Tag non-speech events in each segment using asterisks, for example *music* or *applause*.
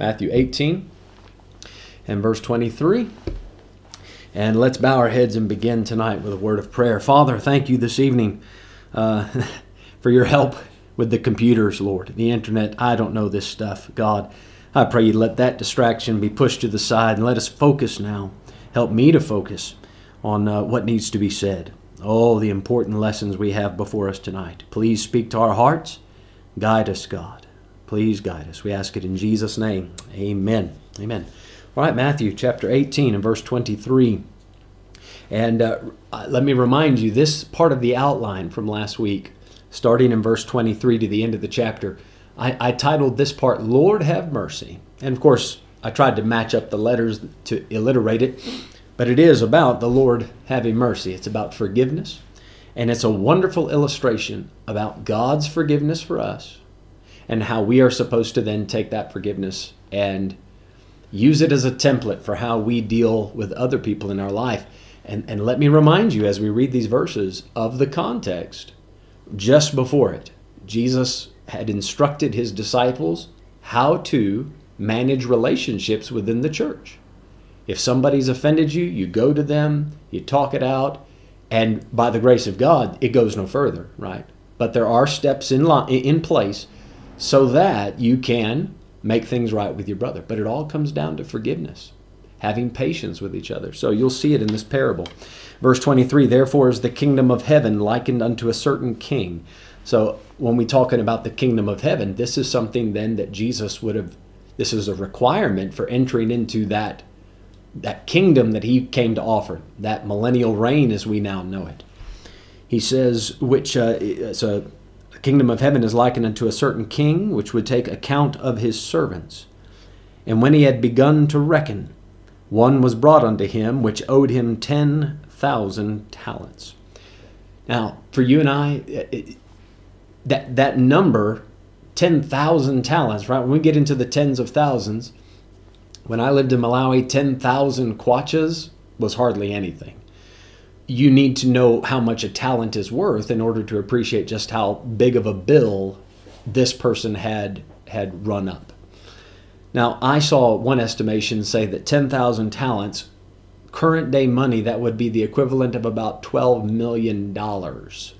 Matthew 18 and verse 23. And let's bow our heads and begin tonight with a word of prayer. Father, thank you this evening uh, *laughs* for your help with the computers, Lord, the internet. I don't know this stuff, God. I pray you let that distraction be pushed to the side and let us focus now. Help me to focus on uh, what needs to be said. Oh, the important lessons we have before us tonight. Please speak to our hearts. Guide us, God. Please guide us. We ask it in Jesus' name. Amen. Amen. All right, Matthew chapter 18 and verse 23. And uh, let me remind you this part of the outline from last week, starting in verse 23 to the end of the chapter I, I titled this part, Lord Have Mercy. And of course, I tried to match up the letters to alliterate it, but it is about the Lord having mercy. It's about forgiveness, and it's a wonderful illustration about God's forgiveness for us and how we are supposed to then take that forgiveness and use it as a template for how we deal with other people in our life. And, and let me remind you as we read these verses of the context just before it. Jesus had instructed his disciples how to manage relationships within the church. If somebody's offended you, you go to them, you talk it out, and by the grace of God, it goes no further, right? But there are steps in in place so that you can make things right with your brother. But it all comes down to forgiveness, having patience with each other. So you'll see it in this parable. Verse 23 Therefore is the kingdom of heaven likened unto a certain king so when we're talking about the kingdom of heaven, this is something then that Jesus would have. This is a requirement for entering into that that kingdom that he came to offer, that millennial reign as we now know it. He says, which uh, it's a the kingdom of heaven is likened unto a certain king which would take account of his servants. And when he had begun to reckon, one was brought unto him which owed him ten thousand talents. Now, for you and I, it, that that number 10,000 talents, right? When we get into the tens of thousands, when I lived in Malawi, 10,000 kwachas was hardly anything. You need to know how much a talent is worth in order to appreciate just how big of a bill this person had had run up. Now, I saw one estimation say that 10,000 talents, current day money, that would be the equivalent of about $12 million. Dollars.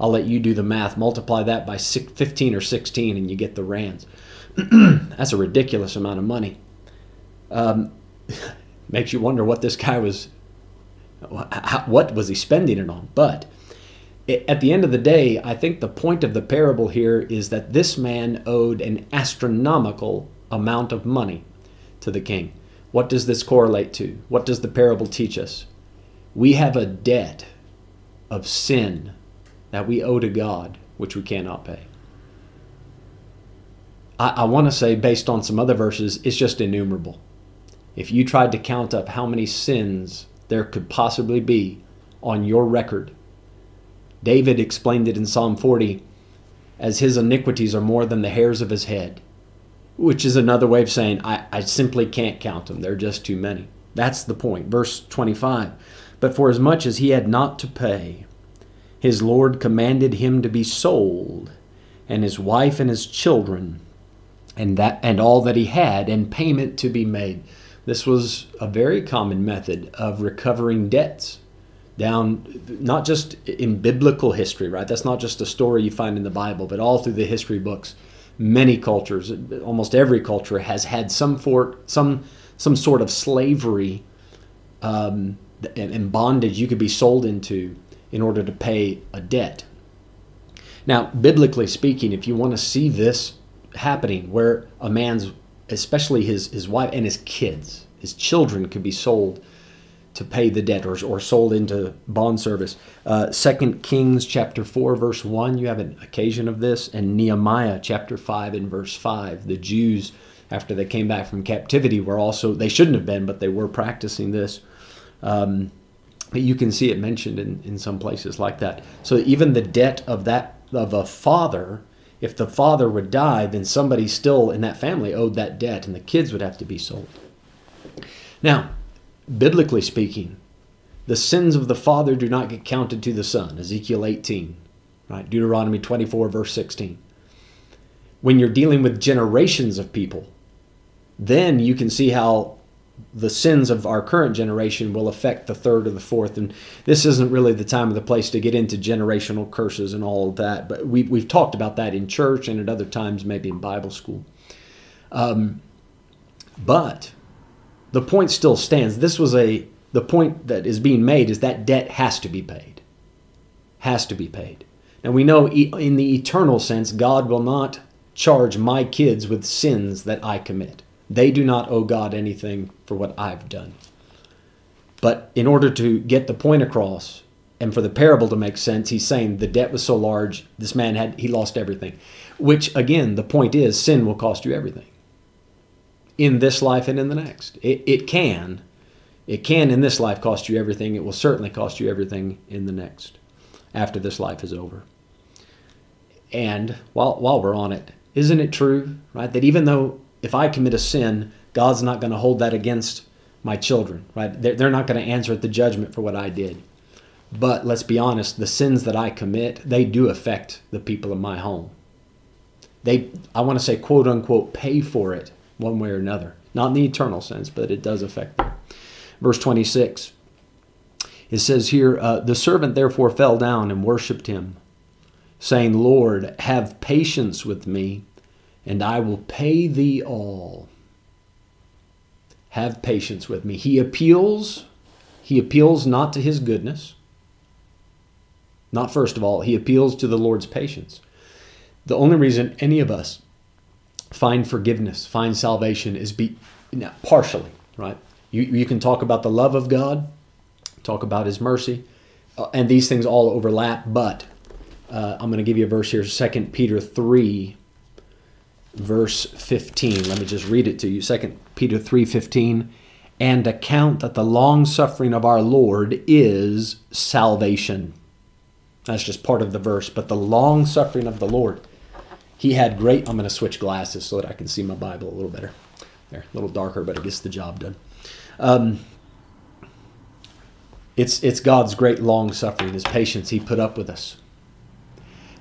I'll let you do the math. Multiply that by 15 or 16 and you get the rands. *clears throat* That's a ridiculous amount of money. Um, *laughs* makes you wonder what this guy was, what was he spending it on? But at the end of the day, I think the point of the parable here is that this man owed an astronomical amount of money to the king. What does this correlate to? What does the parable teach us? We have a debt of sin that we owe to God, which we cannot pay. I, I want to say, based on some other verses, it's just innumerable. If you tried to count up how many sins there could possibly be on your record, David explained it in Psalm 40 as his iniquities are more than the hairs of his head, which is another way of saying, I, I simply can't count them. They're just too many. That's the point. Verse 25. But for as much as he had not to pay, his Lord commanded him to be sold, and his wife and his children, and that and all that he had, and payment to be made. This was a very common method of recovering debts down not just in biblical history, right? That's not just a story you find in the Bible, but all through the history books. Many cultures, almost every culture, has had some for some some sort of slavery um, and bondage you could be sold into in order to pay a debt. Now, biblically speaking, if you want to see this happening where a man's, especially his, his wife and his kids, his children could be sold to pay the debt or, sold into bond service. Uh, 2 Kings chapter 4 verse 1, you have an occasion of this, and Nehemiah chapter 5 and verse 5. The Jews, after they came back from captivity, were also, they shouldn't have been, but they were practicing this. Um, you can see it mentioned in, in some places like that. So even the debt of that of a father, if the father would die, then somebody still in that family owed that debt, and the kids would have to be sold. Now, biblically speaking, the sins of the father do not get counted to the son. Ezekiel 18, right? Deuteronomy 24, verse 16. when you're dealing with generations of people, then you can see how the sins of our current generation will affect the third or the fourth. And this isn't really the time or the place to get into generational curses and all of that, but we, we've talked about that in church and at other times, maybe in Bible school. Um, but the point still stands. This was a the point that is being made is that debt has to be paid. Has to be paid. Now we know in the eternal sense, God will not charge my kids with sins that I commit. They do not owe God anything for what I've done. But in order to get the point across and for the parable to make sense, he's saying the debt was so large, this man had he lost everything. Which again, the point is sin will cost you everything. In this life and in the next. It, it can. It can in this life cost you everything. It will certainly cost you everything in the next after this life is over. And while while we're on it, isn't it true, right, that even though if I commit a sin, God's not going to hold that against my children, right? They're, they're not going to answer at the judgment for what I did. But let's be honest, the sins that I commit, they do affect the people in my home. They, I want to say, quote unquote, pay for it one way or another. Not in the eternal sense, but it does affect them. Verse 26, it says here, uh, The servant therefore fell down and worshipped him, saying, Lord, have patience with me and I will pay thee all. Have patience with me. He appeals, he appeals not to his goodness. Not first of all, he appeals to the Lord's patience. The only reason any of us find forgiveness, find salvation is be partially, right? You, you can talk about the love of God, talk about his mercy, uh, and these things all overlap, but uh, I'm going to give you a verse here, 2 Peter 3, verse 15. Let me just read it to you. 2 Peter 3:15 and account that the long suffering of our Lord is salvation. That's just part of the verse, but the long suffering of the Lord. He had great I'm going to switch glasses so that I can see my Bible a little better. There, a little darker, but it gets the job done. Um, it's it's God's great long suffering, his patience he put up with us.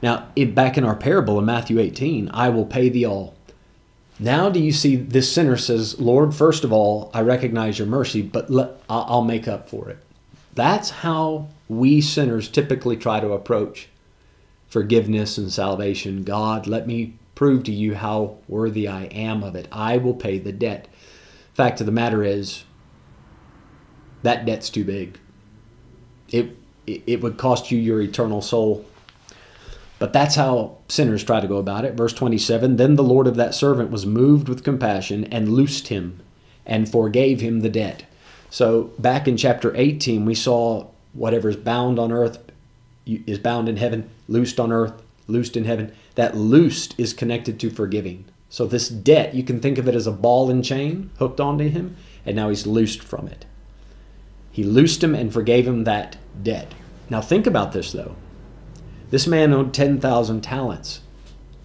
Now, back in our parable in Matthew 18, I will pay thee all. Now do you see this sinner says, Lord, first of all, I recognize your mercy, but let, I'll make up for it. That's how we sinners typically try to approach forgiveness and salvation. God, let me prove to you how worthy I am of it. I will pay the debt. Fact of the matter is, that debt's too big. It, it would cost you your eternal soul. But that's how sinners try to go about it. Verse 27 Then the Lord of that servant was moved with compassion and loosed him and forgave him the debt. So back in chapter 18, we saw whatever's bound on earth is bound in heaven, loosed on earth, loosed in heaven. That loosed is connected to forgiving. So this debt, you can think of it as a ball and chain hooked onto him, and now he's loosed from it. He loosed him and forgave him that debt. Now think about this though. This man owed 10,000 talents.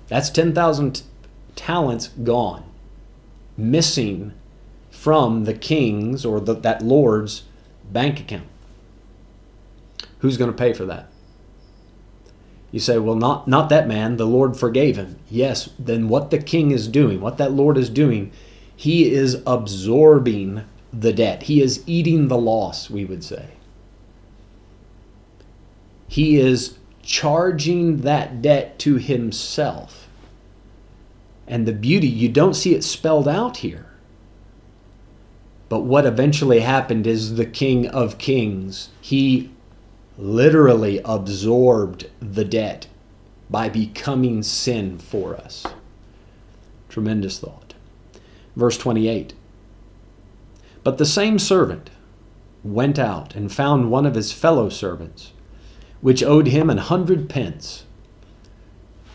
That's 10,000 talents gone, missing from the king's or the, that lord's bank account. Who's going to pay for that? You say, well, not, not that man. The Lord forgave him. Yes, then what the king is doing, what that Lord is doing, he is absorbing the debt. He is eating the loss, we would say. He is charging that debt to himself. And the beauty, you don't see it spelled out here. But what eventually happened is the King of Kings, he literally absorbed the debt by becoming sin for us. Tremendous thought. Verse 28 But the same servant went out and found one of his fellow servants which owed him an hundred pence.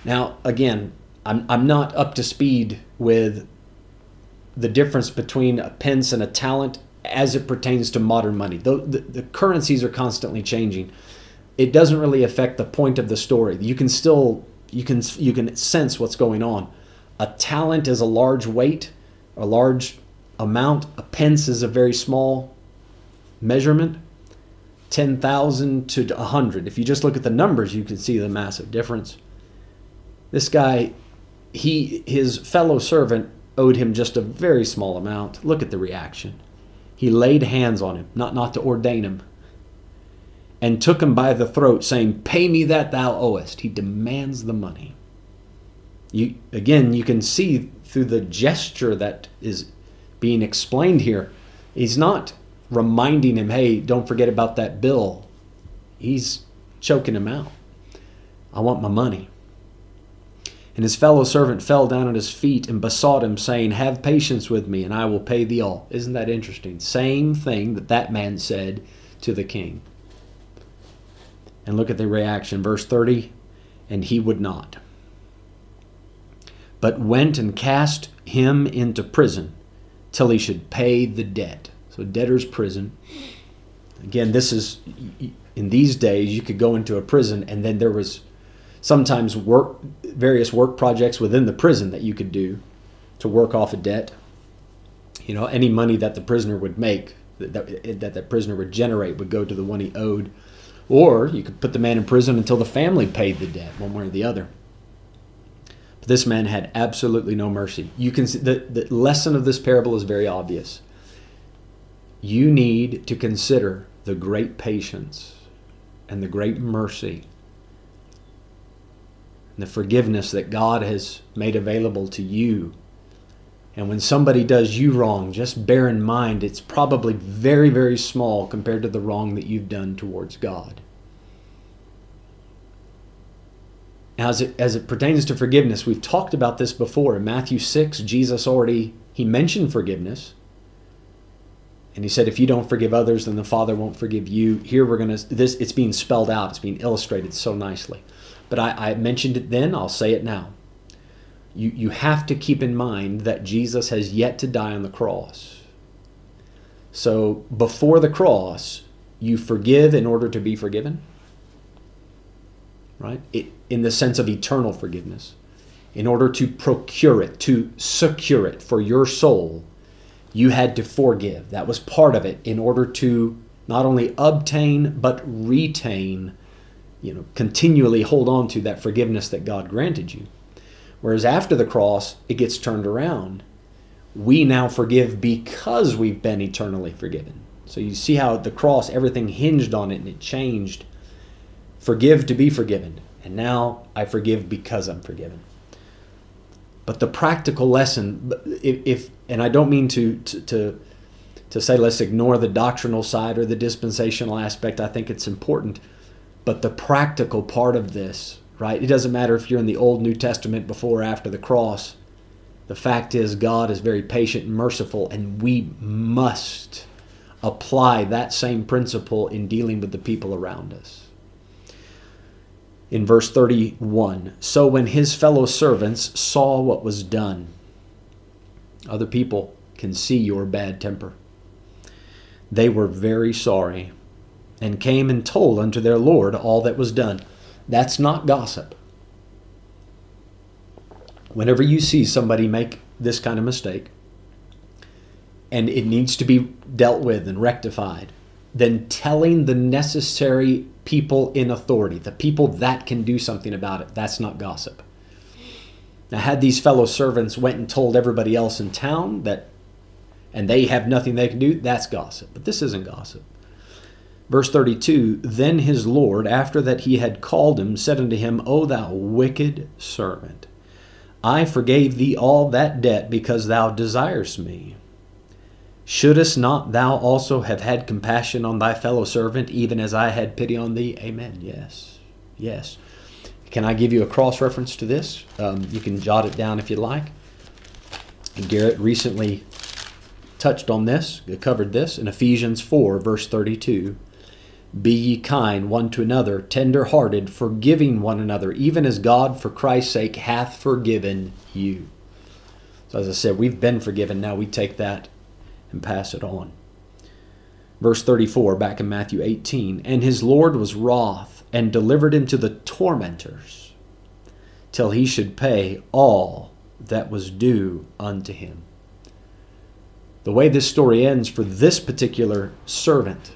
Now, again, I'm, I'm not up to speed with the difference between a pence and a talent as it pertains to modern money. The, the, the, currencies are constantly changing. It doesn't really affect the point of the story. You can still you can you can sense what's going on. A talent is a large weight, a large amount. A pence is a very small measurement. 10,000 to 100. If you just look at the numbers, you can see the massive difference. This guy, he his fellow servant owed him just a very small amount. Look at the reaction. He laid hands on him, not not to ordain him, and took him by the throat, saying, Pay me that thou owest. He demands the money. You, again, you can see through the gesture that is being explained here, he's not reminding him, hey, don't forget about that bill. He's choking him out. I want my money. And his fellow servant fell down at his feet and besought him, saying, Have patience with me, and I will pay thee all. Isn't that interesting? Same thing that that man said to the king. And look at the reaction. Verse 30 And he would not, but went and cast him into prison till he should pay the debt. So, debtor's prison. Again, this is in these days, you could go into a prison and then there was sometimes work, various work projects within the prison that you could do to work off a debt. You know, any money that the prisoner would make, that, that, that the prisoner would generate, would go to the one he owed or you could put the man in prison until the family paid the debt, one way or the other. But this man had absolutely no mercy. You can see the, the lesson of this parable is very obvious. You need to consider the great patience and the great mercy the forgiveness that God has made available to you. And when somebody does you wrong, just bear in mind it's probably very, very small compared to the wrong that you've done towards God. Now, as it, as it pertains to forgiveness, we've talked about this before. In Matthew 6, Jesus already, he mentioned forgiveness. And he said, if you don't forgive others, then the Father won't forgive you. Here we're going to, this, it's being spelled out. It's being illustrated so nicely. But I, I mentioned it then, I'll say it now. You, you have to keep in mind that Jesus has yet to die on the cross. So before the cross, you forgive in order to be forgiven. Right? It, in the sense of eternal forgiveness. In order to procure it, to secure it for your soul, you had to forgive. That was part of it in order to not only obtain but retain, you know, continually hold on to that forgiveness that God granted you. Whereas after the cross, it gets turned around. We now forgive because we've been eternally forgiven. So you see how the cross, everything hinged on it and it changed. Forgive to be forgiven. And now I forgive because I'm forgiven. But the practical lesson, if, if and I don't mean to, to, to to say let's ignore the doctrinal side or the dispensational aspect. I think it's important. But the practical part of this, right? It doesn't matter if you're in the Old New Testament before or after the cross. The fact is, God is very patient and merciful, and we must apply that same principle in dealing with the people around us in verse 31 So when his fellow servants saw what was done, other people can see your bad temper. They were very sorry and came and told unto their Lord all that was done. That's not gossip. Whenever you see somebody make this kind of mistake and it needs to be dealt with and rectified, then telling the necessary people in authority, the people that can do something about it. That's not gossip. Now, had these fellow servants went and told everybody else in town that, and they have nothing they can do, that's gossip. But this isn't gossip. Verse 32 Then his Lord, after that he had called him, said unto him, O thou wicked servant, I forgave thee all that debt because thou desirest me. Shouldest not thou also have had compassion on thy fellow servant, even as I had pity on thee? Amen. Yes. Yes. Can I give you a cross reference to this? Um, you can jot it down if you like. Garrett recently touched on this, covered this in Ephesians 4, verse 32. Be ye kind one to another, tender hearted, forgiving one another, even as God for Christ's sake hath forgiven you. So, as I said, we've been forgiven. Now we take that and pass it on. Verse 34, back in Matthew 18, and his Lord was wroth and delivered him to the tormentors till he should pay all that was due unto him. The way this story ends for this particular servant,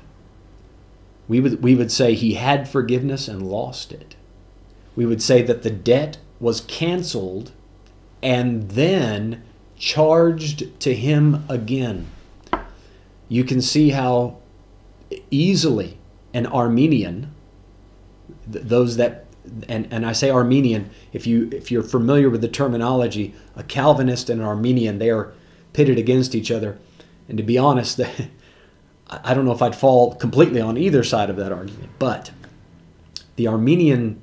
we would, we would say he had forgiveness and lost it. We would say that the debt was canceled and then charged to him again. You can see how easily an Arminian, th- those that and, and I say Arminian, if you if you're familiar with the terminology, a Calvinist and an Arminian, they are pitted against each other. And to be honest, *laughs* I don't know if I'd fall completely on either side of that argument, but the Arminian,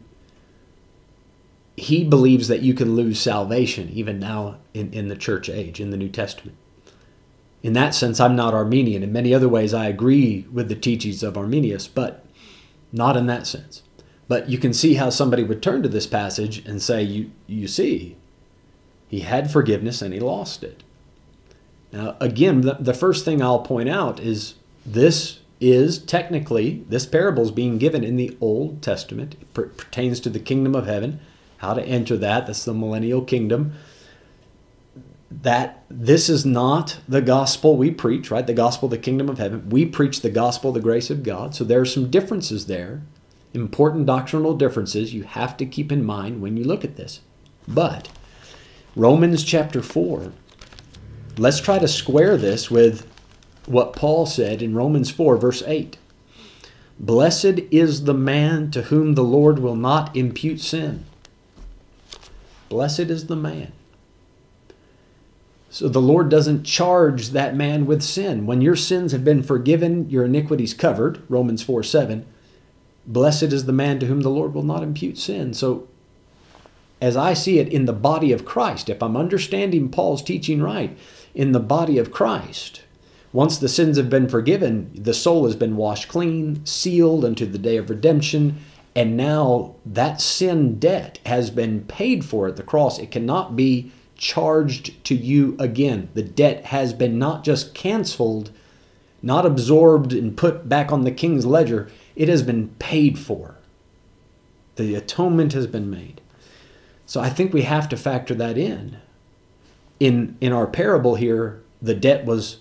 he believes that you can lose salvation even now in, in the church age, in the New Testament. In that sense, I'm not Arminian. In many other ways, I agree with the teachings of Arminius, but not in that sense. But you can see how somebody would turn to this passage and say, You, you see, he had forgiveness and he lost it. Now, again, the, the first thing I'll point out is this is technically, this parable is being given in the Old Testament. It per- pertains to the kingdom of heaven, how to enter that. That's the millennial kingdom. That this is not the gospel we preach, right? The gospel of the kingdom of heaven. We preach the gospel the grace of God. So there are some differences there important doctrinal differences you have to keep in mind when you look at this. But Romans chapter 4, let's try to square this with what Paul said in Romans 4, verse 8. Blessed is the man to whom the Lord will not impute sin. Blessed is the man. So the Lord doesn't charge that man with sin. When your sins have been forgiven, your iniquities covered, Romans 4 7, Blessed is the man to whom the Lord will not impute sin. So, as I see it in the body of Christ, if I'm understanding Paul's teaching right, in the body of Christ, once the sins have been forgiven, the soul has been washed clean, sealed unto the day of redemption, and now that sin debt has been paid for at the cross. It cannot be charged to you again. The debt has been not just canceled, not absorbed and put back on the king's ledger it has been paid for. The atonement has been made. So I think we have to factor that in. In in our parable here, the debt was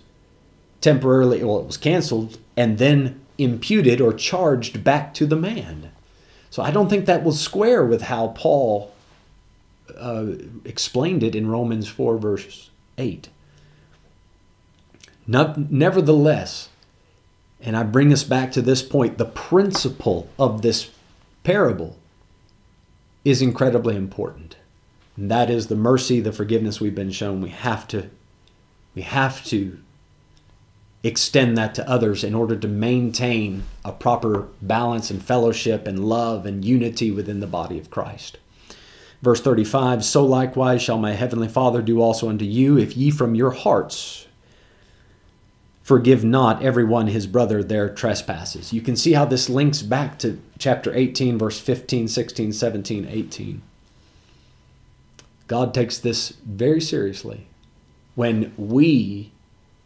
temporarily well, it was canceled and then imputed or charged back to the man. So I don't think that will square with how Paul uh, explained it in Romans 4, verse 8. Not, nevertheless, and I bring us back to this point the principle of this parable is incredibly important. And that is the mercy, the forgiveness we've been shown. We have to we have to extend that to others in order to maintain a proper balance and fellowship and love and unity within the body of Christ. Verse 35 So likewise shall my heavenly Father do also unto you, if ye from your hearts forgive not everyone his brother their trespasses. You can see how this links back to chapter 18, verse 15, 16, 17, 18. God takes this very seriously. When we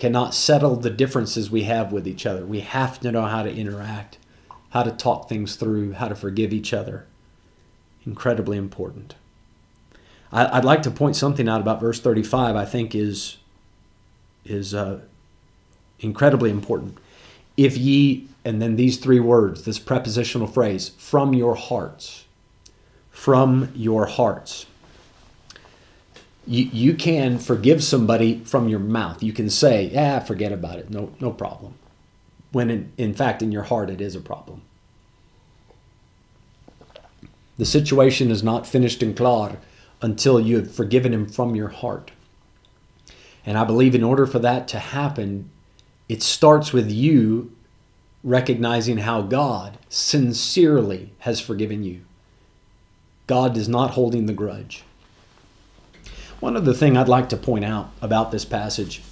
cannot settle the differences we have with each other, we have to know how to interact, how to talk things through, how to forgive each other. Incredibly important. I'd like to point something out about verse 35. I think is is uh, incredibly important. If ye, and then these three words, this prepositional phrase, from your hearts, from your hearts. You, you can forgive somebody from your mouth. You can say, yeah, forget about it. No, no problem. When in, in fact, in your heart, it is a problem. The situation is not finished and clear until you have forgiven him from your heart. And I believe in order for that to happen, it starts with you recognizing how God sincerely has forgiven you. God is not holding the grudge. One other thing I'd like to point out about this passage,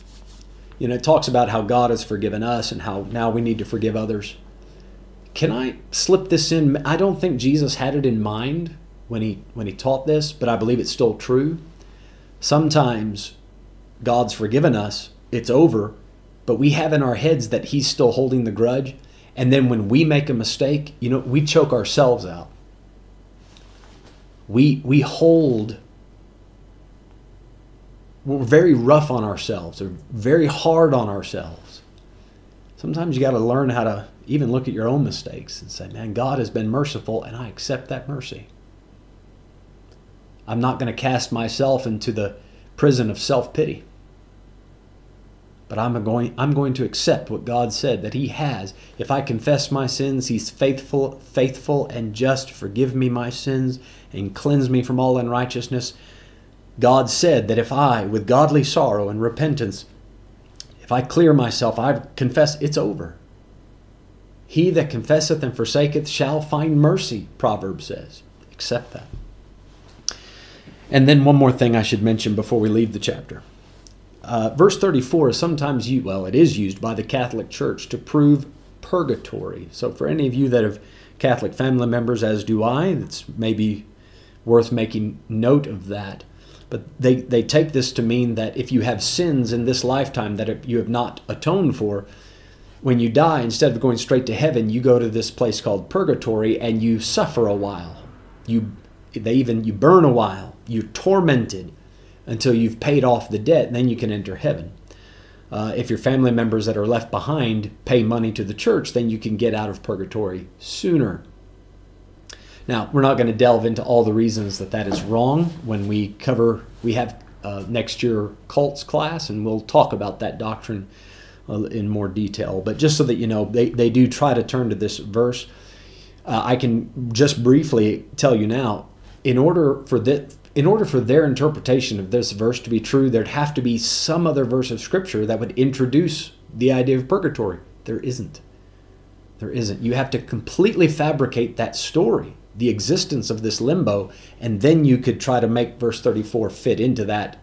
you know, it talks about how God has forgiven us and how now we need to forgive others. Can I slip this in? I don't think Jesus had it in mind when he when he taught this, but I believe it's still true. Sometimes God's forgiven us, it's over, but we have in our heads that he's still holding the grudge. And then when we make a mistake, you know, we choke ourselves out. We we hold we're very rough on ourselves or very hard on ourselves. Sometimes you got to learn how to even look at your own mistakes and say, "Man, God has been merciful and I accept that mercy." I'm not going to cast myself into the prison of self pity. But I'm going, I'm going to accept what God said that He has. If I confess my sins, He's faithful, faithful and just. Forgive me my sins and cleanse me from all unrighteousness. God said that if I, with godly sorrow and repentance, if I clear myself, I confess it's over. He that confesseth and forsaketh shall find mercy, Proverbs says. Accept that. And then one more thing I should mention before we leave the chapter. Uh, verse 34 is sometimes used, well, it is used by the Catholic Church to prove purgatory. So for any of you that have Catholic family members, as do I, it's maybe worth making note of that. But they, they take this to mean that if you have sins in this lifetime that you have not atoned for, when you die, instead of going straight to heaven, you go to this place called purgatory and you suffer a while. You they even you burn a while. You're tormented until you've paid off the debt, and then you can enter heaven. Uh, if your family members that are left behind pay money to the church, then you can get out of purgatory sooner. Now, we're not going to delve into all the reasons that that is wrong when we cover, we have uh, next year cults class, and we'll talk about that doctrine uh, in more detail. But just so that you know, they, they do try to turn to this verse. Uh, I can just briefly tell you now, in order for that, in order for their interpretation of this verse to be true, there'd have to be some other verse of scripture that would introduce the idea of purgatory. There isn't. There isn't. You have to completely fabricate that story, the existence of this limbo, and then you could try to make verse 34 fit into that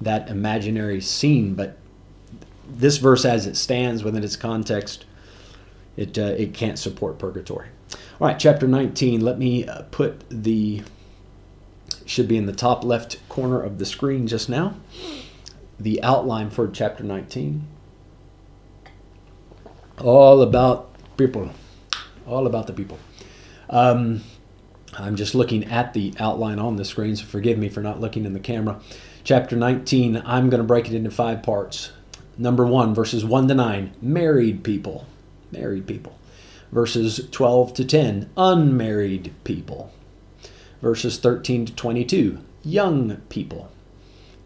that imaginary scene. But this verse, as it stands within its context, it uh, it can't support purgatory. All right, chapter 19. Let me uh, put the should be in the top left corner of the screen just now. The outline for chapter 19. All about people. All about the people. Um, I'm just looking at the outline on the screen, so forgive me for not looking in the camera. Chapter 19, I'm going to break it into five parts. Number one, verses 1 to 9, married people. Married people. Verses 12 to 10, unmarried people verses 13 to 22, young people.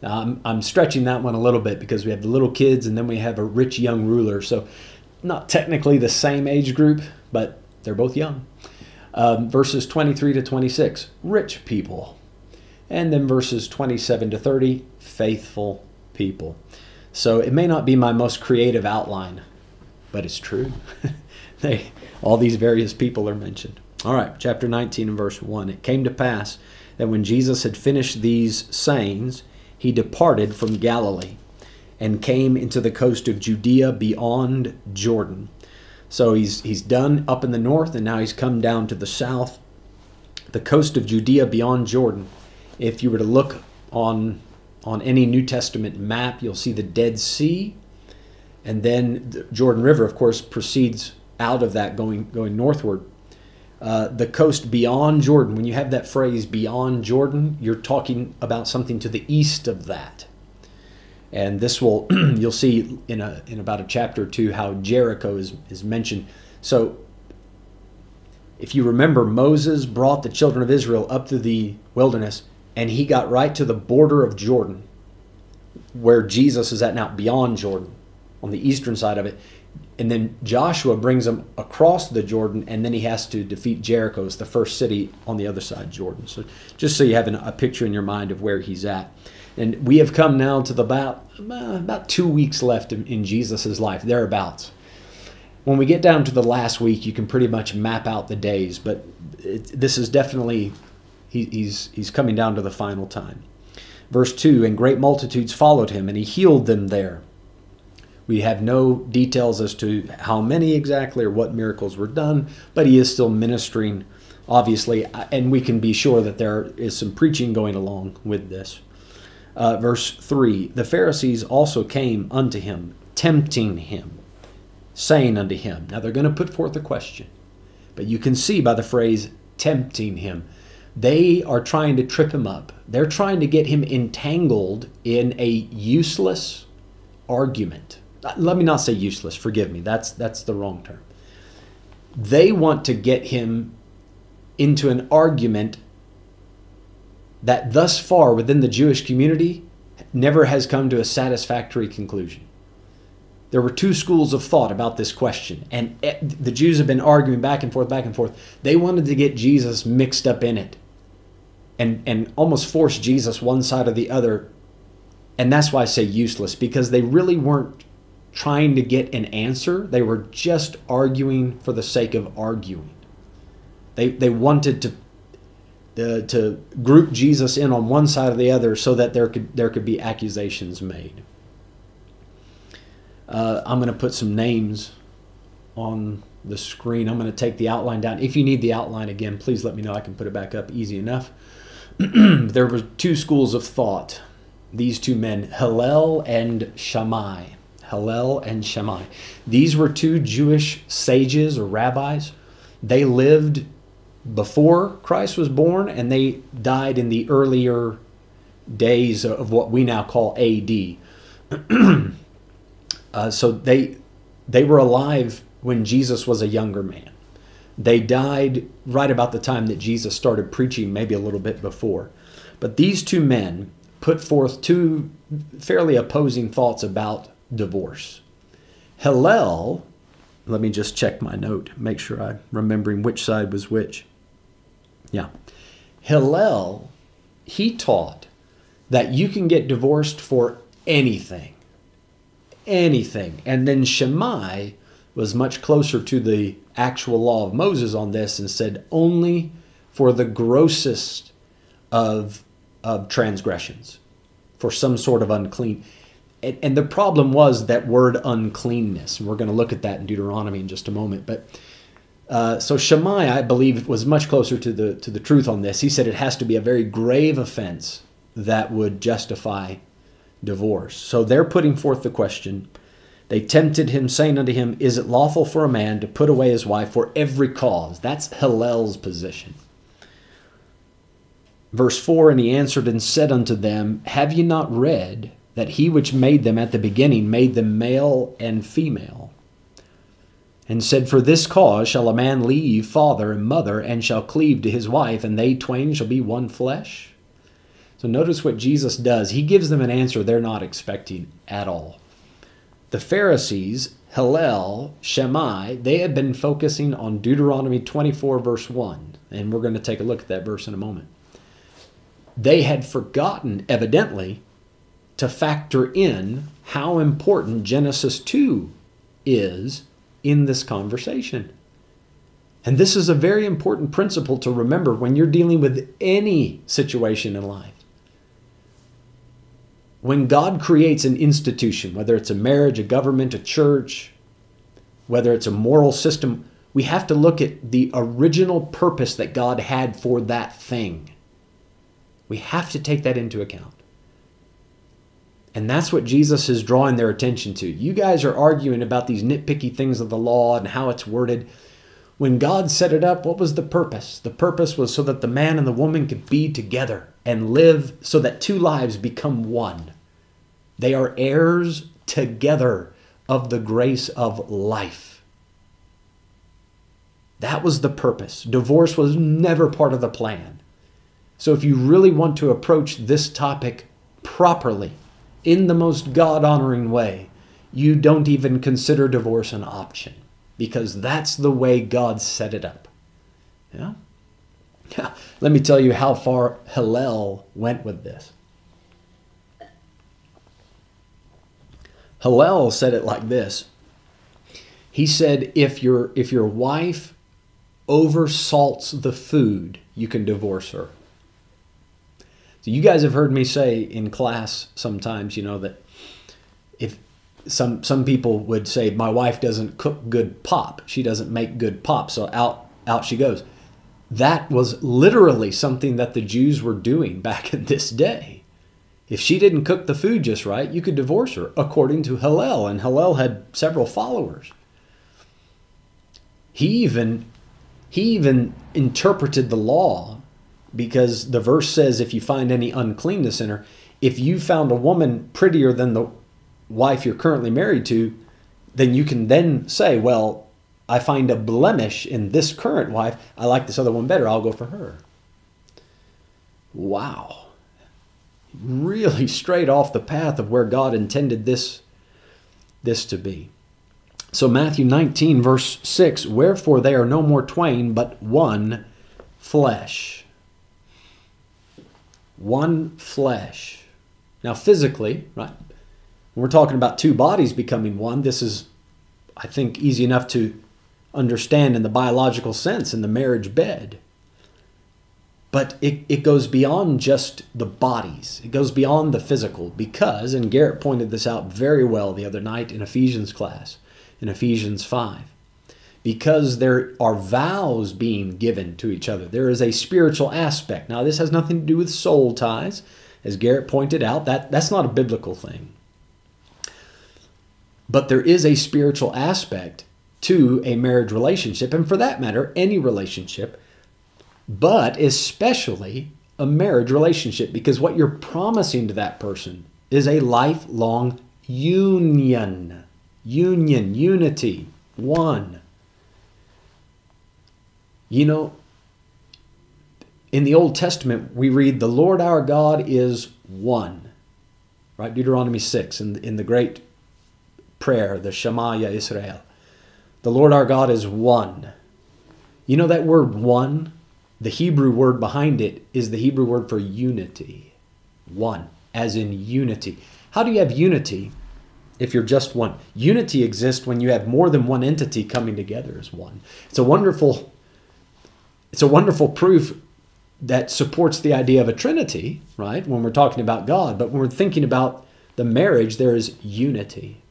Now, I'm, I'm stretching that one a little bit because we have the little kids and then we have a rich young ruler. So, not technically the same age group, but they're both young. Um, verses 23 to 26, rich people. And then verses 27 to 30, faithful people. So it may not be my most creative outline, but it's true. *laughs* they, all these various people are mentioned. All right, chapter 19 and verse 1. It came to pass that when Jesus had finished these sayings, he departed from Galilee and came into the coast of Judea beyond Jordan. So he's he's done up in the north and now he's come down to the south, the coast of Judea beyond Jordan. If you were to look on on any New Testament map, you'll see the Dead Sea, and then the Jordan River, of course, proceeds out of that going going northward. Uh, the coast beyond Jordan, when you have that phrase beyond Jordan, you're talking about something to the east of that. And this will, *clears throat* you'll see in, a, in about a chapter or two how Jericho is, is mentioned. So if you remember, Moses brought the children of Israel up to the wilderness and he got right to the border of Jordan, where Jesus is at now, beyond Jordan, on the eastern side of it and then Joshua brings them across the Jordan, and then he has to defeat Jericho, it's the first city on the other side of Jordan. So just so you have an, a picture in your mind of where he's at. And we have come now to the about uh, about two weeks left in, in Jesus' life, thereabouts. When we get down to the last week, you can pretty much map out the days, but it, this is definitely he, he's he's coming down to the final time. Verse two: And great multitudes followed him, and he healed them there. We have no details as to how many exactly or what miracles were done, but he is still ministering, obviously, and we can be sure that there is some preaching going along with this. Uh, verse 3 The Pharisees also came unto him, tempting him, saying unto him, Now they're going to put forth a question, but you can see by the phrase tempting him, they are trying to trip him up. They're trying to get him entangled in a useless argument let me not say useless forgive me that's that's the wrong term they want to get him into an argument that thus far within the Jewish community never has come to a satisfactory conclusion. There were two schools of thought about this question, and eh, the Jews have been arguing back and forth, back and forth. They wanted to get Jesus mixed up in it and, and almost force Jesus one side or the other. And that's why I say useless, because they really weren't trying to get an answer. They were just arguing for the sake of arguing. They, they wanted to uh, to group Jesus in on one side or the other so that there could there could be accusations made. Uh, I'm going to put some names on the screen. I'm going to take the outline down. If you need the outline again, please let me know. I can put it back up easy enough. *clears throat* there were two schools of thought. These two men, Hillel and Shammai. Hillel and Shammai. These were two Jewish sages or rabbis. They lived before Christ was born and they died in the earlier days of what we now call AD. *clears throat* uh, so they they were alive when Jesus was a younger man. They died right about the time that Jesus started preaching, maybe a little bit before. But these two men put forth two fairly opposing thoughts about divorce. Hillel, let me just check my note, make sure I'm remembering which side was which. Yeah. Hillel, he taught that you can get divorced for anything. Anything. And then Shammai was much closer to the actual law of Moses on this and said only for the grossest of, of transgressions, for some sort of unclean. And, and the problem was that word uncleanness. And we're going to look at that in Deuteronomy in just a moment. But uh, so Shammai, I believe, was much closer to the to the truth on this. He said it has to be a very grave offense that would justify divorce. So they're putting forth the question. They tempted him, saying unto him, Is it lawful for a man to put away his wife for every cause? That's Hillel's position. Verse 4 And he answered and said unto them, Have ye not read that he which made them at the beginning made them male and female? And said, For this cause shall a man leave father and mother, and shall cleave to his wife, and they twain shall be one flesh. So notice what Jesus does. He gives them an answer they're not expecting at all. The Pharisees, Hillel, Shammai, they had been focusing on Deuteronomy 24, verse 1. And we're going to take a look at that verse in a moment. They had forgotten, evidently, to factor in how important Genesis 2 is in this conversation. And this is a very important principle to remember when you're dealing with any situation in life. When God creates an institution, whether it's a marriage, a government, a church, whether it's a moral system, we have to look at the original purpose that God had for that thing. We have to take that into account. And that's what Jesus is drawing their attention to. You guys are arguing about these nitpicky things of the law and how it's worded. When God set it up, what was the purpose? The purpose was so that the man and the woman could be together and live so that two lives become one. They are heirs together of the grace of life. That was the purpose. Divorce was never part of the plan. So if you really want to approach this topic properly, in the most God honoring way, you don't even consider divorce an option because that's the way God set it up. Yeah? yeah. Let me tell you how far Hillel went with this. Hillel said it like this. He said if your if your wife oversalts the food, you can divorce her. So you guys have heard me say in class sometimes, you know, that if some some people would say my wife doesn't cook good pap, she doesn't make good pap, so out out she goes. That was literally something that the Jews were doing *laughs* back in this day. If she didn't cook the food just right, you could divorce her, according to Hillel, and Hillel had several followers. He even he even interpreted the law because the verse says if you find any uncleanness in her, if you found a woman prettier than the wife you're currently married to, then you can then say, well, I find a blemish in this current wife. I like this other one better. I'll go for her. Wow. Really straight off the path of where God intended this, this to be. So, Matthew 19, verse 6 Wherefore they are no more twain, but one flesh. One flesh. Now, physically, right, when we're talking about two bodies becoming one, this is, I think, easy enough to understand in the biological sense in the marriage bed. But it, it goes beyond just the bodies, it goes beyond the physical because, and Garrett pointed this out very well the other night in Ephesians class, in Ephesians 5 because there are vows being given to each other. There is a spiritual aspect. Now, this has nothing to do with soul ties. As Garrett pointed out, that, that's not a biblical thing. But there is a spiritual aspect to a marriage relationship, and for that matter, any relationship, but especially a marriage relationship, because what you're promising to that person is a lifelong union. Union, unity, one. You know, in the Old Testament, we read, The Lord our God is one. Right? Deuteronomy 6, in, in the great prayer, the Shema Israel. The Lord our God is one. You know that word one? The Hebrew word behind it is the Hebrew word for unity. One, as in unity. How do you have unity if you're just one? Unity exists when you have more than one entity coming together as one. It's a wonderful it's a wonderful proof that supports the idea of a trinity, right? When we're talking about God, but when we're thinking about the marriage, there is unity.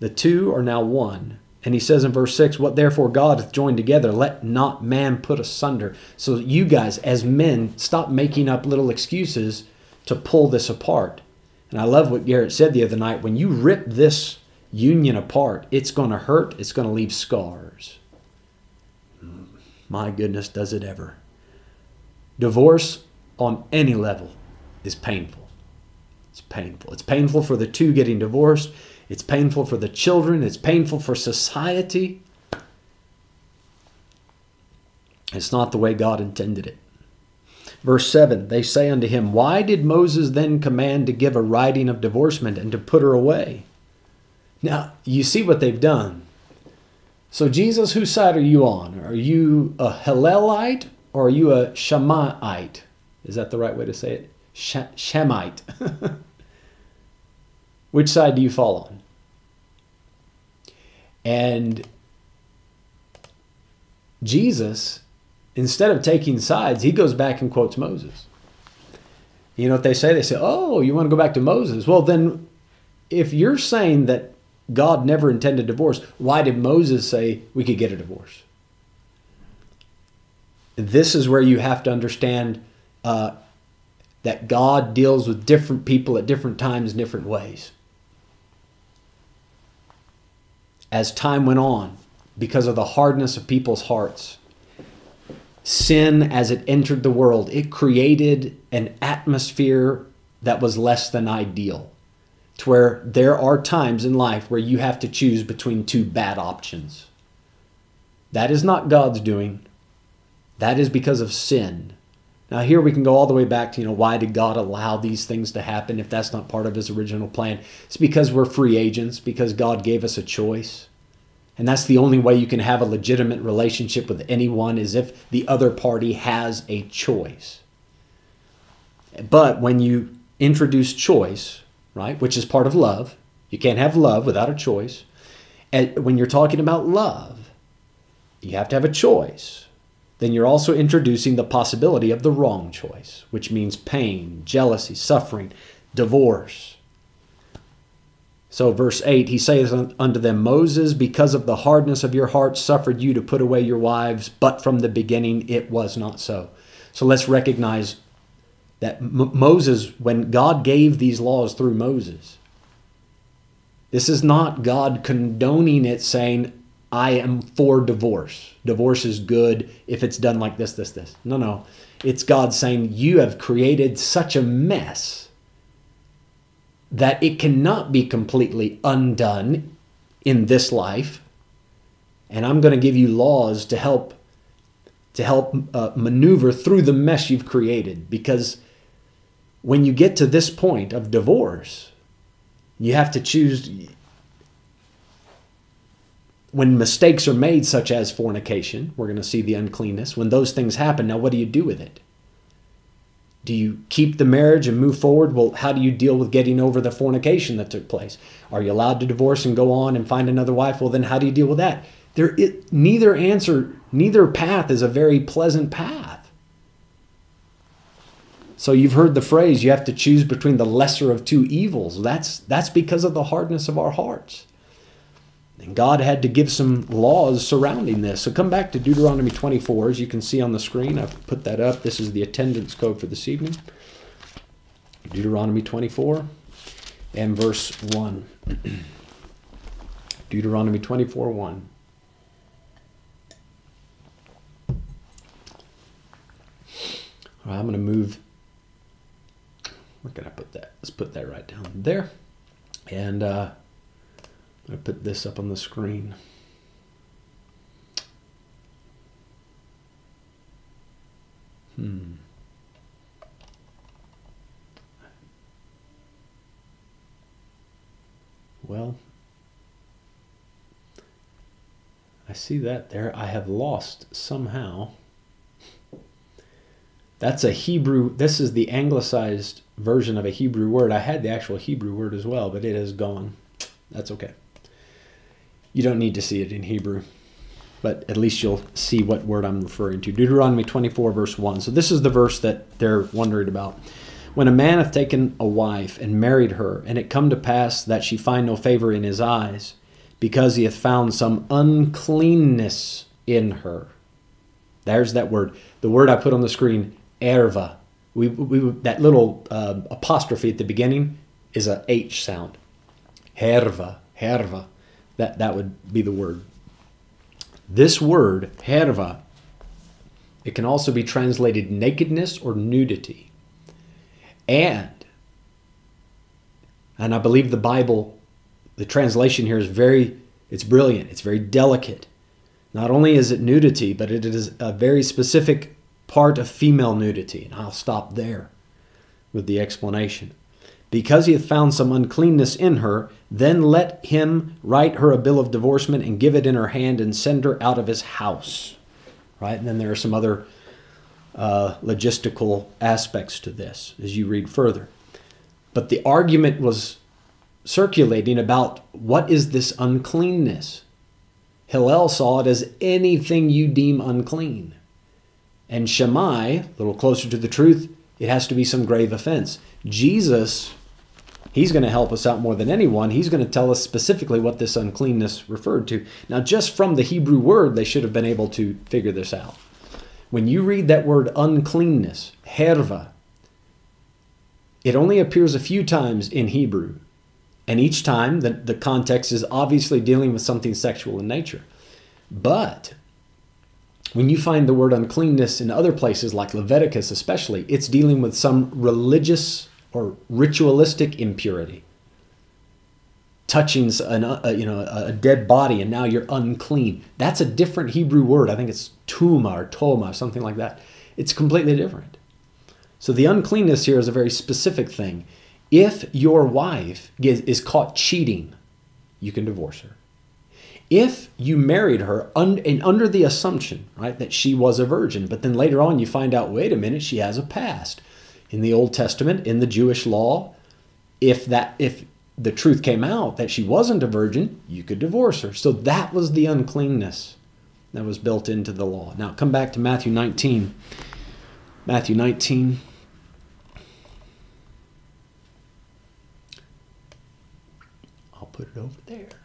The two are now one. And he says in verse 6, What therefore God hath joined together, let not man put asunder. So you guys, as men, stop making up little excuses to pull this apart. And I love what Garrett said the other night. When you rip this union apart, it's going to hurt, it's going to leave scars. My goodness, does it ever. Divorce on any level is painful. It's painful. It's painful for the two getting divorced. It's painful for the children. It's painful for society. It's not the way God intended it. Verse 7 They say unto him, Why did Moses then command to give a writing of divorcement and to put her away? Now, you see what they've done. So, Jesus, whose side are you on? Are you a Hillelite or are you a Shemite? Is that the right way to say it? Shemite. *laughs* Which side do you fall on? And Jesus, instead of taking sides, he goes back and quotes Moses. You know what they say? They say, Oh, you want to go back to Moses? Well, then, if you're saying that God never intended divorce, why did Moses say we could get a divorce? This is where you have to understand uh, that God deals with different people at different times in different ways as time went on because of the hardness of people's hearts. Sin, as it entered the world, it created an atmosphere that was less than ideal. To where there are times in life where you have to choose between two bad options. That is not God's doing. That is because of sin. Now here we can go all the way back to, you know, why did God allow these things to happen if that's not part of his original plan? It's because we're free agents, because God gave us a choice. And that's the only way you can have a legitimate relationship with anyone is if the other party has a choice. But when you introduce choice, right, which is part of love, you can't have love without a choice. And when you're talking about love, you have to have a choice then you're also introducing the possibility of the wrong choice, which means pain, jealousy, suffering, divorce. So, verse 8, he says unto them, Moses, because of the hardness of your heart, suffered you to put away your wives, but from the beginning it was not so. So, let's recognize that M- Moses, when God gave these laws through Moses, this is not God condoning it, saying, I am for divorce. Divorce is good if it's done like this, this, this. No, no. It's God saying, You have created such a mess that it cannot be completely undone in this life. And I'm going to give you laws to help to help uh, maneuver through the mess you've created. Because when you get to this point of divorce, you have to choose. When mistakes are made, such as fornication, we're going to see the uncleanness. When those things happen, now what do you do with it? Do you keep the marriage and move forward? Well, how do you deal with getting over the fornication that took place? Are you allowed to divorce and go on and find another wife? Well, then how do you deal with that? There, it, neither answer, neither path is a very pleasant path. So you've heard the phrase, you have to choose between the lesser of two evils. That's, that's because of the hardness of our hearts. And God had to give some laws surrounding this. So come back to Deuteronomy 24. As you can see on the screen, I've put that up. This is the attendance code for this evening. Deuteronomy 24 and verse 1. *clears throat* Deuteronomy 24 1. All right, I'm going to move. Where can I put that? Let's put that right down there. And uh, I put this up on the screen. Hmm. Well, I see that there. I have lost somehow. That's a Hebrew, this is the anglicized version of a Hebrew word. I had the actual Hebrew word as well, but it is gone. That's okay. You don't need to see it in Hebrew, but at least you'll see what word I'm referring to. Deuteronomy 24, verse 1. So this is the verse that they're wondering about. When a man hath taken a wife and married her, and it come to pass that she find no favor in his eyes, because he hath found some uncleanness in her. There's that word. The word I put on the screen, erva. We, we, that little uh, apostrophe at the beginning is a H sound. Herva, herva. That, that would be the word. This word, herva, it can also be translated nakedness or nudity. And, and I believe the Bible, the translation here is very, it's brilliant. It's very delicate. Not only is it nudity, but it is a very specific part of female nudity. And I'll stop there with the explanation. Because he hath found some uncleanness in her, then let him write her a bill of divorcement and give it in her hand and send her out of his house. Right? And then there are some other uh, logistical aspects to this as you read further. But the argument was circulating about what is this uncleanness? Hillel saw it as anything you deem unclean. And Shammai, a little closer to the truth, it has to be some grave offense. Jesus He's going to help us out more than anyone. He's going to tell us specifically what this uncleanness referred to. Now, just from the Hebrew word, they should have been able to figure this out. When you read that word uncleanness, herva, it only appears a few times in Hebrew. And each time, the, the context is obviously dealing with something sexual in nature. But when you find the word uncleanness in other places, like Leviticus especially, it's dealing with some religious or ritualistic impurity. Touching an, uh, you know, a dead body and now you're unclean. That's a different Hebrew word. I think it's tuma or toma, something like that. It's completely different. So the uncleanness here is a very specific thing. If your wife is caught cheating, you can divorce her. If you married her un- and under the assumption, right, that she was a virgin, but then later on you find out, wait a minute, she has a past in the Old Testament, in the Jewish law, if that if the truth came out that she wasn't a virgin, you could divorce her. So that was the uncleanness that was built into the law. Now come back to Matthew 19. Matthew 19. I'll put it over there.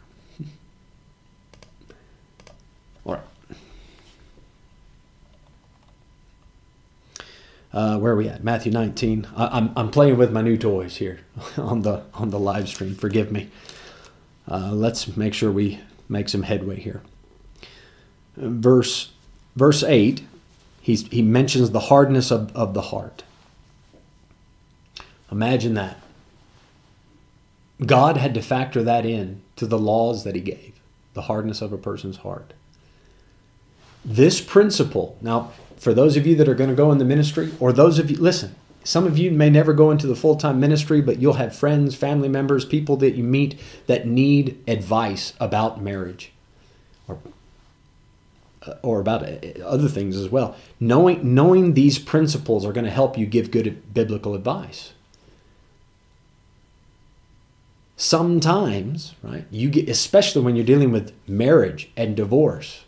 Uh, where are we at? Matthew 19. I, am I'm, I'm playing with my new toys here *laughs* on the on the live stream. Forgive me. Uh, let's make sure we make some headway here. Verse verse 8, he's, he mentions the hardness of, of the heart. Imagine that. God had to factor that in to the laws that he gave, the hardness of a person's heart. This principle, now, for those of you that are going to go in the ministry, or those of you, listen, some of you may never go into the full time ministry, but you'll have friends, family members, people that you meet that need advice about marriage or, uh, or about uh, uh, other things as well. Knowing, knowing these principles are going to help you give good biblical advice. Sometimes, right, you get, especially when you're dealing with marriage and divorce,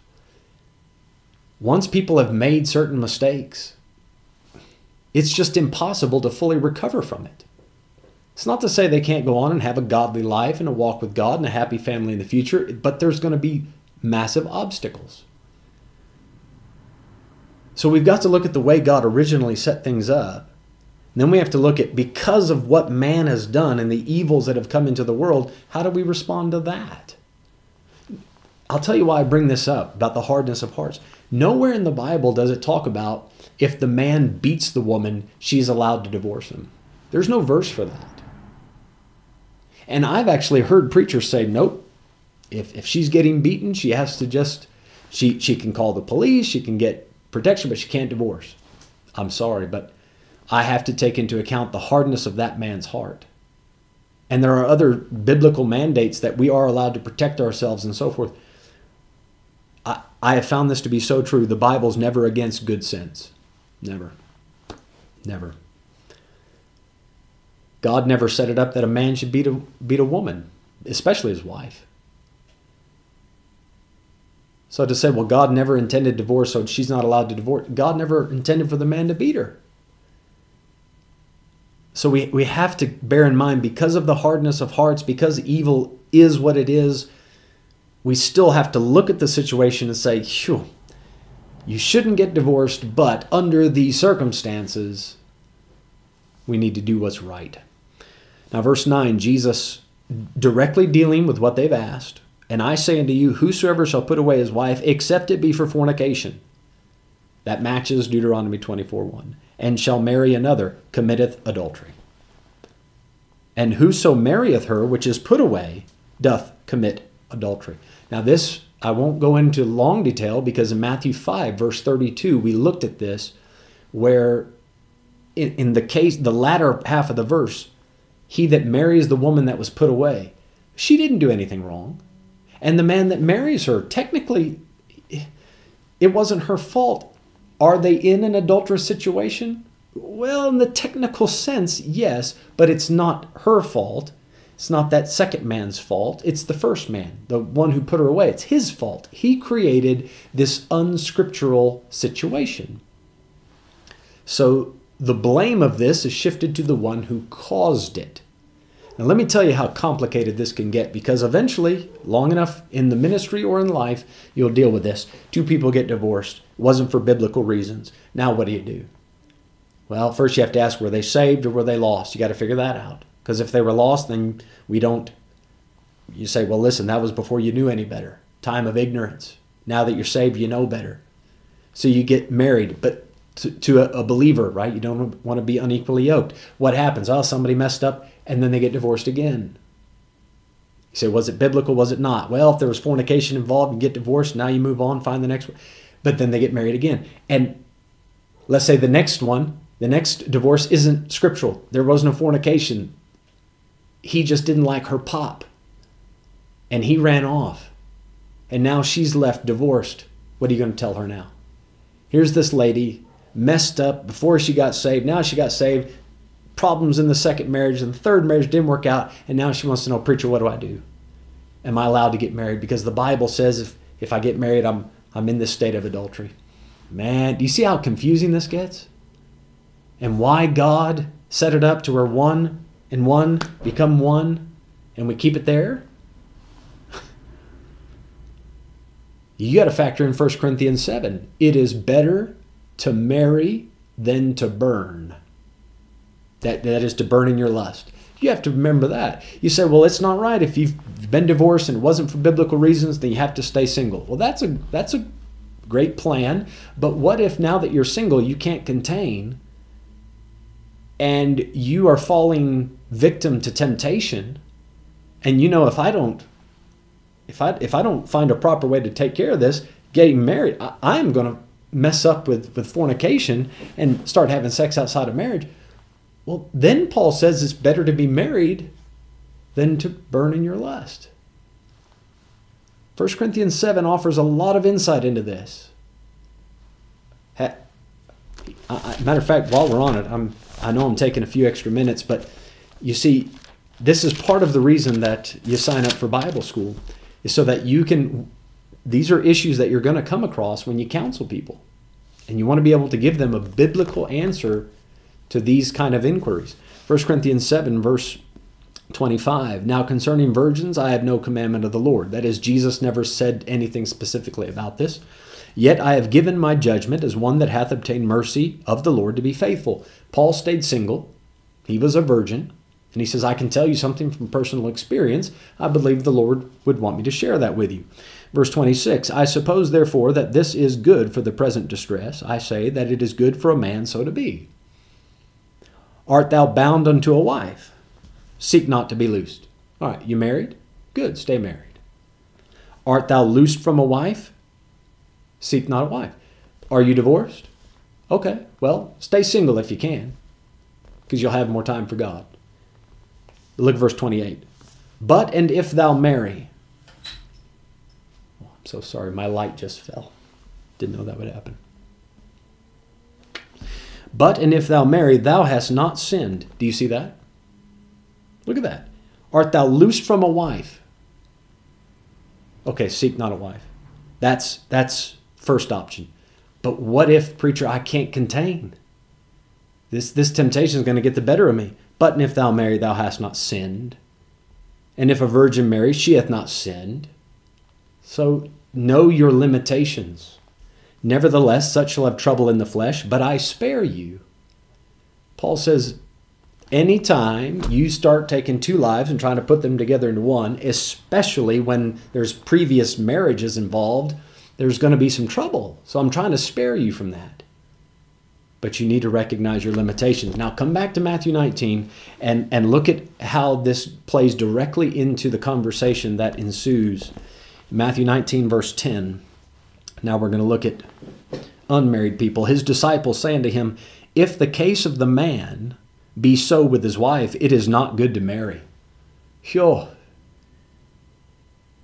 once people have made certain mistakes, it's just impossible to fully recover from it. It's not to say they can't go on and have a godly life and a walk with God and a happy family in the future, but there's going to be massive obstacles. So we've got to look at the way God originally set things up. And then we have to look at because of what man has done and the evils that have come into the world, how do we respond to that? I'll tell you why I bring this up about the hardness of hearts. Nowhere in the Bible does it talk about if the man beats the woman, she's allowed to divorce him. There's no verse for that. And I've actually heard preachers say, nope, if, if she's getting beaten, she has to just, she, she can call the police, she can get protection, but she can't divorce. I'm sorry, but I have to take into account the hardness of that man's heart. And there are other biblical mandates that we are allowed to protect ourselves and so forth. I, have found this to be so true. The Bible's never against good sense. Never. Never. God never set it up that a man should beat a, beat a woman, especially his wife. So to say, well, God never intended divorce, so she's not allowed to divorce, God never intended for the man to beat her. So we, we have to bear in mind because of the hardness of hearts, because evil is what it is, we still have to look at the situation and say, Phew, you shouldn't get divorced, but under these circumstances, we need to do what's right. Now, verse 9, Jesus directly dealing with what they've asked. And I say unto you, whosoever shall put away his wife, except it be for fornication. That matches Deuteronomy 24 1. And shall marry another, committeth adultery. And whoso marrieth her which is put away, doth commit adultery. Now, this I won't go into long detail because in Matthew 5, verse 32, we looked at this where in, in the case, the latter half of the verse, he that marries the woman that was put away, she didn't do anything wrong. And the man that marries her, technically, it wasn't her fault. Are they in an adulterous situation? Well, in the technical sense, yes, but it's not her fault. It's not that second man's fault. It's the first man, the one who put her away. It's his fault. He created this unscriptural situation. So the blame of this is shifted to the one who caused it. Now, let me tell you how complicated this can get because eventually, long enough in the ministry or in life, you'll deal with this. Two people get divorced. It wasn't for biblical reasons. Now, what do you do? Well, first you have to ask were they saved or were they lost? You got to figure that out. Because if they were lost, then we don't. You say, well, listen, that was before you knew any better. Time of ignorance. Now that you're saved, you know better. So you get married, but to, to a, a, believer, right? You don't want to be unequally yoked. What happens? Oh, somebody messed up, and then they get divorced again. You say, was it biblical? Was it not? Well, if there was fornication involved, you get divorced. Now you move on, find the next one. But then they get married again. And let's say the next one, the next divorce isn't scriptural. There was no fornication he just didn't like her pop. And he ran off. And now she's left divorced. What are you going to tell her now? Here's this lady messed up before she got saved. Now she got saved. Problems in the second marriage and the third marriage didn't work out. And now she wants to know, Preacher, what do I do? Am I allowed to get married? Because the Bible says if, if I get married, I'm, I'm in this state of adultery. Man, do you see how confusing this gets? And why God set it up to where one and one become one and we keep it there? *laughs* you got to factor in 1 Corinthians 7. It is better to marry than to burn. That, that is to burn in your lust. You have to remember that. You say, well, it's not right. If you've been divorced and it wasn't for biblical reasons, then you have to stay single. Well, that's a, that's a great plan. But what if now that you're single, you can't contain and you are falling victim to temptation and you know if i don't if i if i don't find a proper way to take care of this getting married, I, am going to mess up with, with fornication and start having sex outside of marriage. Well, then Paul says it's better to be married than to burn in your lust. 1 Corinthians 7 offers a lot of insight into this. matter of fact, while we're on it, I'm, I know I'm taking a few extra minutes, but you see, this is part of the reason that you sign up for Bible school, is so that you can, these are issues that you're going to come across when you counsel people. And you want to be able to give them a biblical answer to these kind of inquiries. 1 Corinthians 7, verse 25. Now concerning virgins, I have no commandment of the Lord. That is, Jesus never said anything specifically about this. Yet I have given my judgment as one that hath obtained mercy of the Lord to be faithful. Paul stayed single. He was a virgin. And he says, I can tell you something from personal experience. I believe the Lord would want me to share that with you. Verse 26 I suppose, therefore, that this is good for the present distress. I say that it is good for a man so to be. Art thou bound unto a wife? Seek not to be loosed. All right, you married? Good, stay married. Art thou loosed from a wife? Seek not a wife. Are you divorced? Okay, well, stay single if you can, because you'll have more time for God. Look at verse 28. But and if thou marry, oh, I'm so sorry, my light just fell. Didn't know that would happen. But and if thou marry, thou hast not sinned. Do you see that? Look at that. Art thou loosed from a wife? Okay, seek not a wife. That's that's first option. But what if, preacher, I can't contain? This this temptation is going to get the better of me. But if thou marry, thou hast not sinned. And if a virgin marry, she hath not sinned. So know your limitations. Nevertheless, such shall have trouble in the flesh, but I spare you. Paul says, anytime you start taking two lives and trying to put them together into one, especially when there's previous marriages involved, there's going to be some trouble. So I'm trying to spare you from that. But you need to recognize your limitations. Now come back to Matthew 19 and, and look at how this plays directly into the conversation that ensues. Matthew 19, verse 10. Now we're going to look at unmarried people. His disciples saying to him, If the case of the man be so with his wife, it is not good to marry. Sure.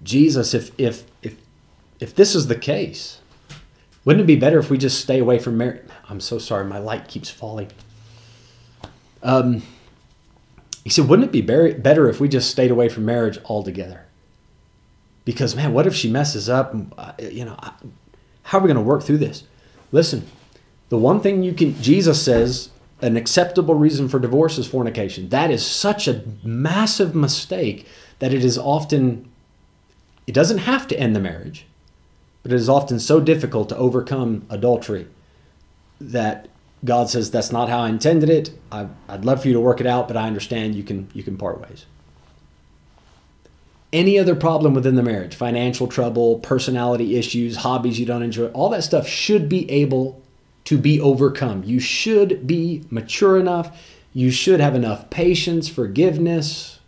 Jesus, if if if if this is the case, wouldn't it be better if we just stay away from marriage? I'm so sorry, my light keeps falling. Um, he said, wouldn't it be better if we just stayed away from marriage altogether? Because man, what if she messes up? Uh, you know, how are we going to work through this? Listen, the one thing you can, Jesus says, an acceptable reason for divorce is fornication. That is such a massive mistake that it is often, it doesn't have to end the marriage, but it is often so difficult to overcome adultery that God says that's not how I intended it. I, would love for you to work it out, but I understand you can you can part ways any other problem within the marriage, financial trouble, personality issues, hobbies you don't enjoy, all that stuff should be able to be overcome. You should be mature enough. You should have enough patience, forgiveness,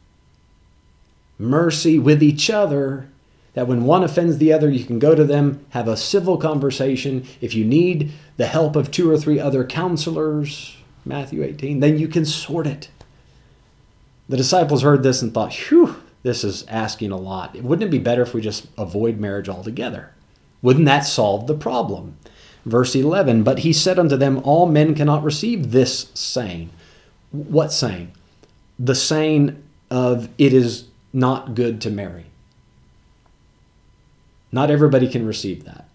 mercy with each other that when one offends the other, you can go to them, have a civil conversation. If you need the help of two or three other counselors, Matthew 18, then you can sort it. The disciples heard this and thought, whew, this is asking a lot. Wouldn't it be better if we just avoid marriage altogether? Wouldn't that solve the problem? Verse 11, but he said unto them, All men cannot receive this saying. What saying? The saying of it is not good to marry. Not everybody can receive that.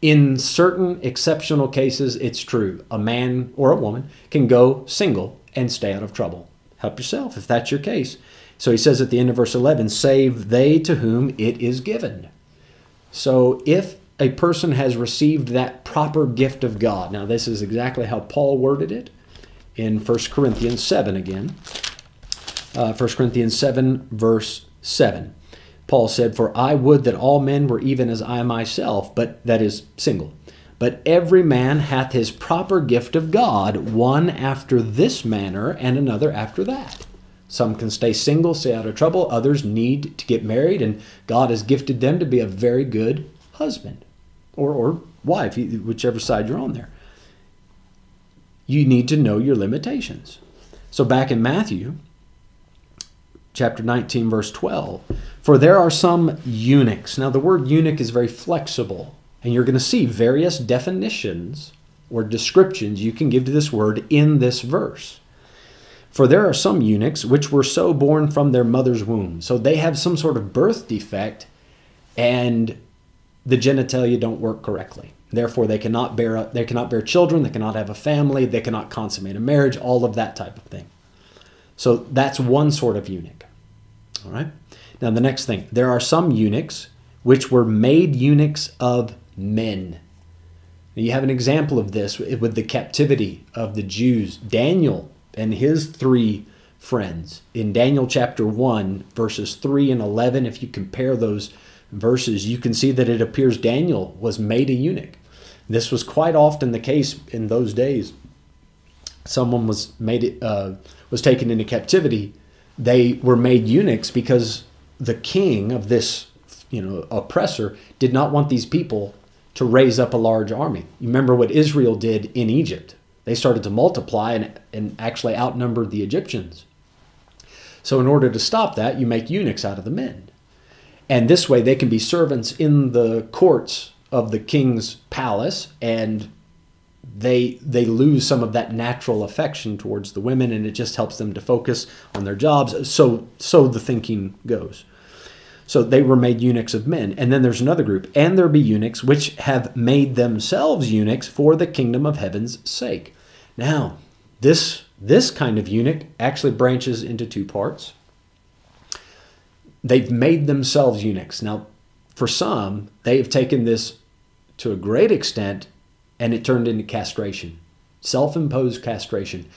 In certain exceptional cases, it's true. A man or a woman can go single and stay out of trouble. Help yourself if that's your case. So he says at the end of verse 11, save they to whom it is given. So if a person has received that proper gift of God, now this is exactly how Paul worded it in 1 Corinthians 7 again. Uh, 1 Corinthians 7, verse 7. Paul said, For I would that all men were even as I myself, but that is single. But every man hath his proper gift of God, one after this manner, and another after that. Some can stay single, stay out of trouble. Others need to get married, and God has gifted them to be a very good husband or, or wife, whichever side you're on there. You need to know your limitations. So back in Matthew chapter 19, verse 12, for there are some eunuchs. Now, the word eunuch is very flexible, and you're going to see various definitions or descriptions you can give to this word in this verse. For there are some eunuchs which were so born from their mother's womb. So they have some sort of birth defect and the genitalia don't work correctly. Therefore, they cannot bear they cannot bear children, they cannot have a family, they cannot consummate a marriage, all of that type of thing. So that's one sort of eunuch. All right. Now the next thing, there are some eunuchs which were made eunuchs of men. Now, you have an example of this with the captivity of the Jews. Daniel and his three friends in Daniel chapter 1, verses 3 and 11. If you compare those verses, you can see that it appears Daniel was made a eunuch. This was quite often the case in those days. Someone was made uh, was taken into captivity. They were made eunuchs because the king of this you know oppressor did not want these people to raise up a large army. You remember what Israel did in Egypt. They started to multiply and, and actually outnumbered the Egyptians. So, in order to stop that, you make eunuchs out of the men. And this way, they can be servants in the courts of the king's palace, and they they lose some of that natural affection towards the women, and it just helps them to focus on their jobs. So, so the thinking goes. So they were made eunuchs of men. And then there's another group, and there be eunuchs which have made themselves eunuchs for the kingdom of heaven's sake. Now, this this kind of eunuch actually branches into two parts. They've made themselves eunuchs. Now, for some, they've taken this to a great extent and it turned into castration, self imposed castration.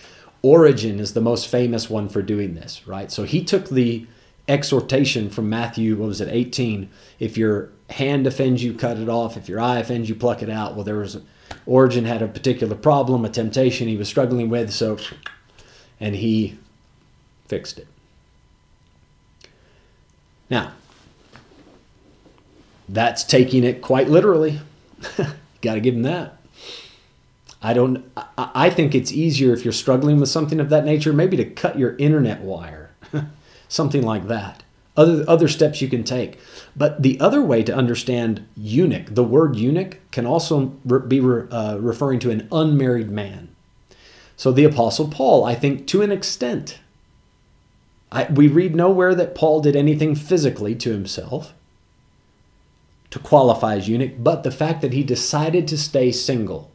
Origen is the most famous one for doing this, right? So he took the exhortation from Matthew, what was it, 18? If your hand offends you, cut it off. If your eye offends you, pluck it out. Well, there was Origen had a particular problem, a temptation he was struggling with, so and he fixed it. Now, that's taking it quite literally. *laughs* Got to give him that. I don't. I think it's easier if you're struggling with something of that nature, maybe to cut your internet wire *laughs* something like that. Other, other steps you can take. But the other way to understand eunuch, the word eunuch can also be uh, referring to an unmarried man. So the Apostle Paul, I think to an extent, I, we read nowhere that Paul did anything physically to himself to qualify as eunuch, but the fact that he decided to stay single.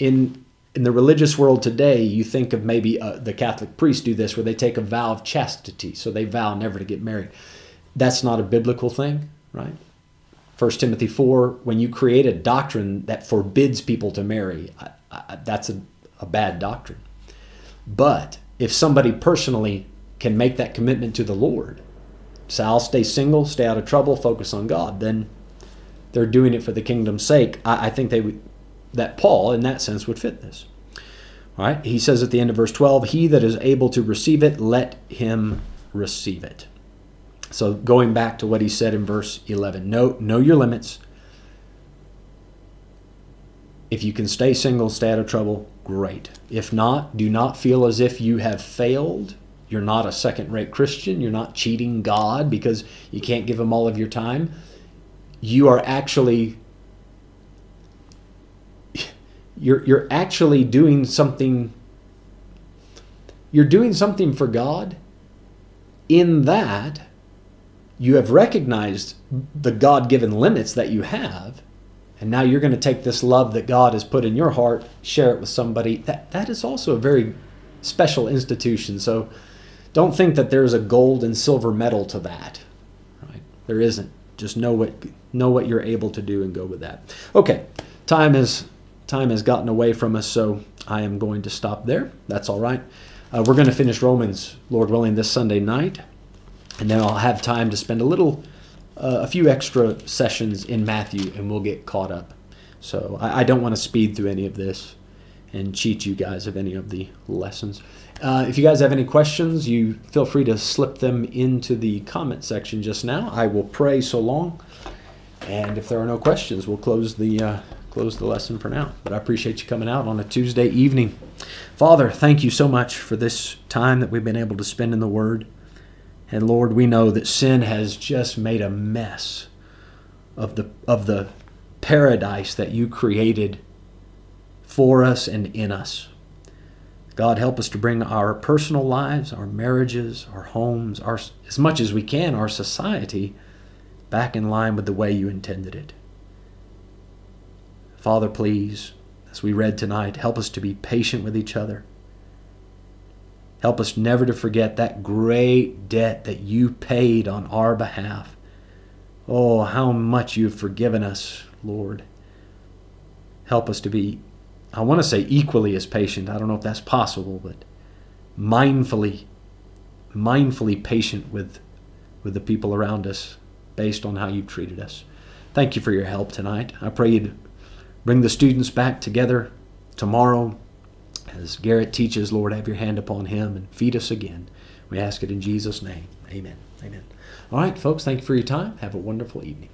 In in the religious world today, you think of maybe uh, the Catholic priests do this, where they take a vow of chastity, so they vow never to get married. That's not a biblical thing, right? 1 Timothy 4, when you create a doctrine that forbids people to marry, I, I, that's a, a bad doctrine. But if somebody personally can make that commitment to the Lord, say, I'll stay single, stay out of trouble, focus on God, then they're doing it for the kingdom's sake. I, I think they would that Paul, in that sense, would fit this. All right, he says at the end of verse 12, He that is able to receive it, let him receive it. So going back to what he said in verse 11, know, know your limits. If you can stay single, stay out of trouble, great. If not, do not feel as if you have failed. You're not a second rate Christian. You're not cheating God because you can't give him all of your time. You are actually you're you're actually doing something you're doing something for God in that you have recognized the God-given limits that you have and now you're going to take this love that God has put in your heart share it with somebody. That that is also a very special institution so don't think that there's a gold and silver medal to that right? There isn't. Just know what know what you're able to do and go with that. Okay time is time has gotten away from us, so I am going to stop there. That's all right. Uh, we're going to finish Romans, Lord willing, this Sunday night, and then I'll have time to spend a little, uh, a few extra sessions in Matthew, and we'll get caught up. So I, I don't want to speed through any of this and cheat you guys of any of the lessons. Uh, if you guys have any questions, you feel free to slip them into the comment section just now. I will pray so long And if there are no questions, we'll close the uh, close the lesson for now. But I appreciate you coming out on a Tuesday evening. Father, thank you so much for this time that we've been able to spend in the Word. And Lord, we know that sin has just made a mess of the of the paradise that you created for us and in us. God, help us to bring our personal lives, our marriages, our homes, our, as much as we can, our society back in line with the way you intended it. Father, please, as we read tonight, help us to be patient with each other. Help us never to forget that great debt that you paid on our behalf. Oh, how much you've forgiven us, Lord. Help us to be, I want to say equally as patient. I don't know if that's possible, but mindfully, mindfully patient with, with the people around us based on how you've treated us. Thank you for your help tonight. I pray you'd bring the students back together tomorrow as Garrett teaches. Lord, have your hand upon him and feed us again. We ask it in Jesus' name. Amen. Amen. All right, folks, thank you for your time. Have a wonderful evening.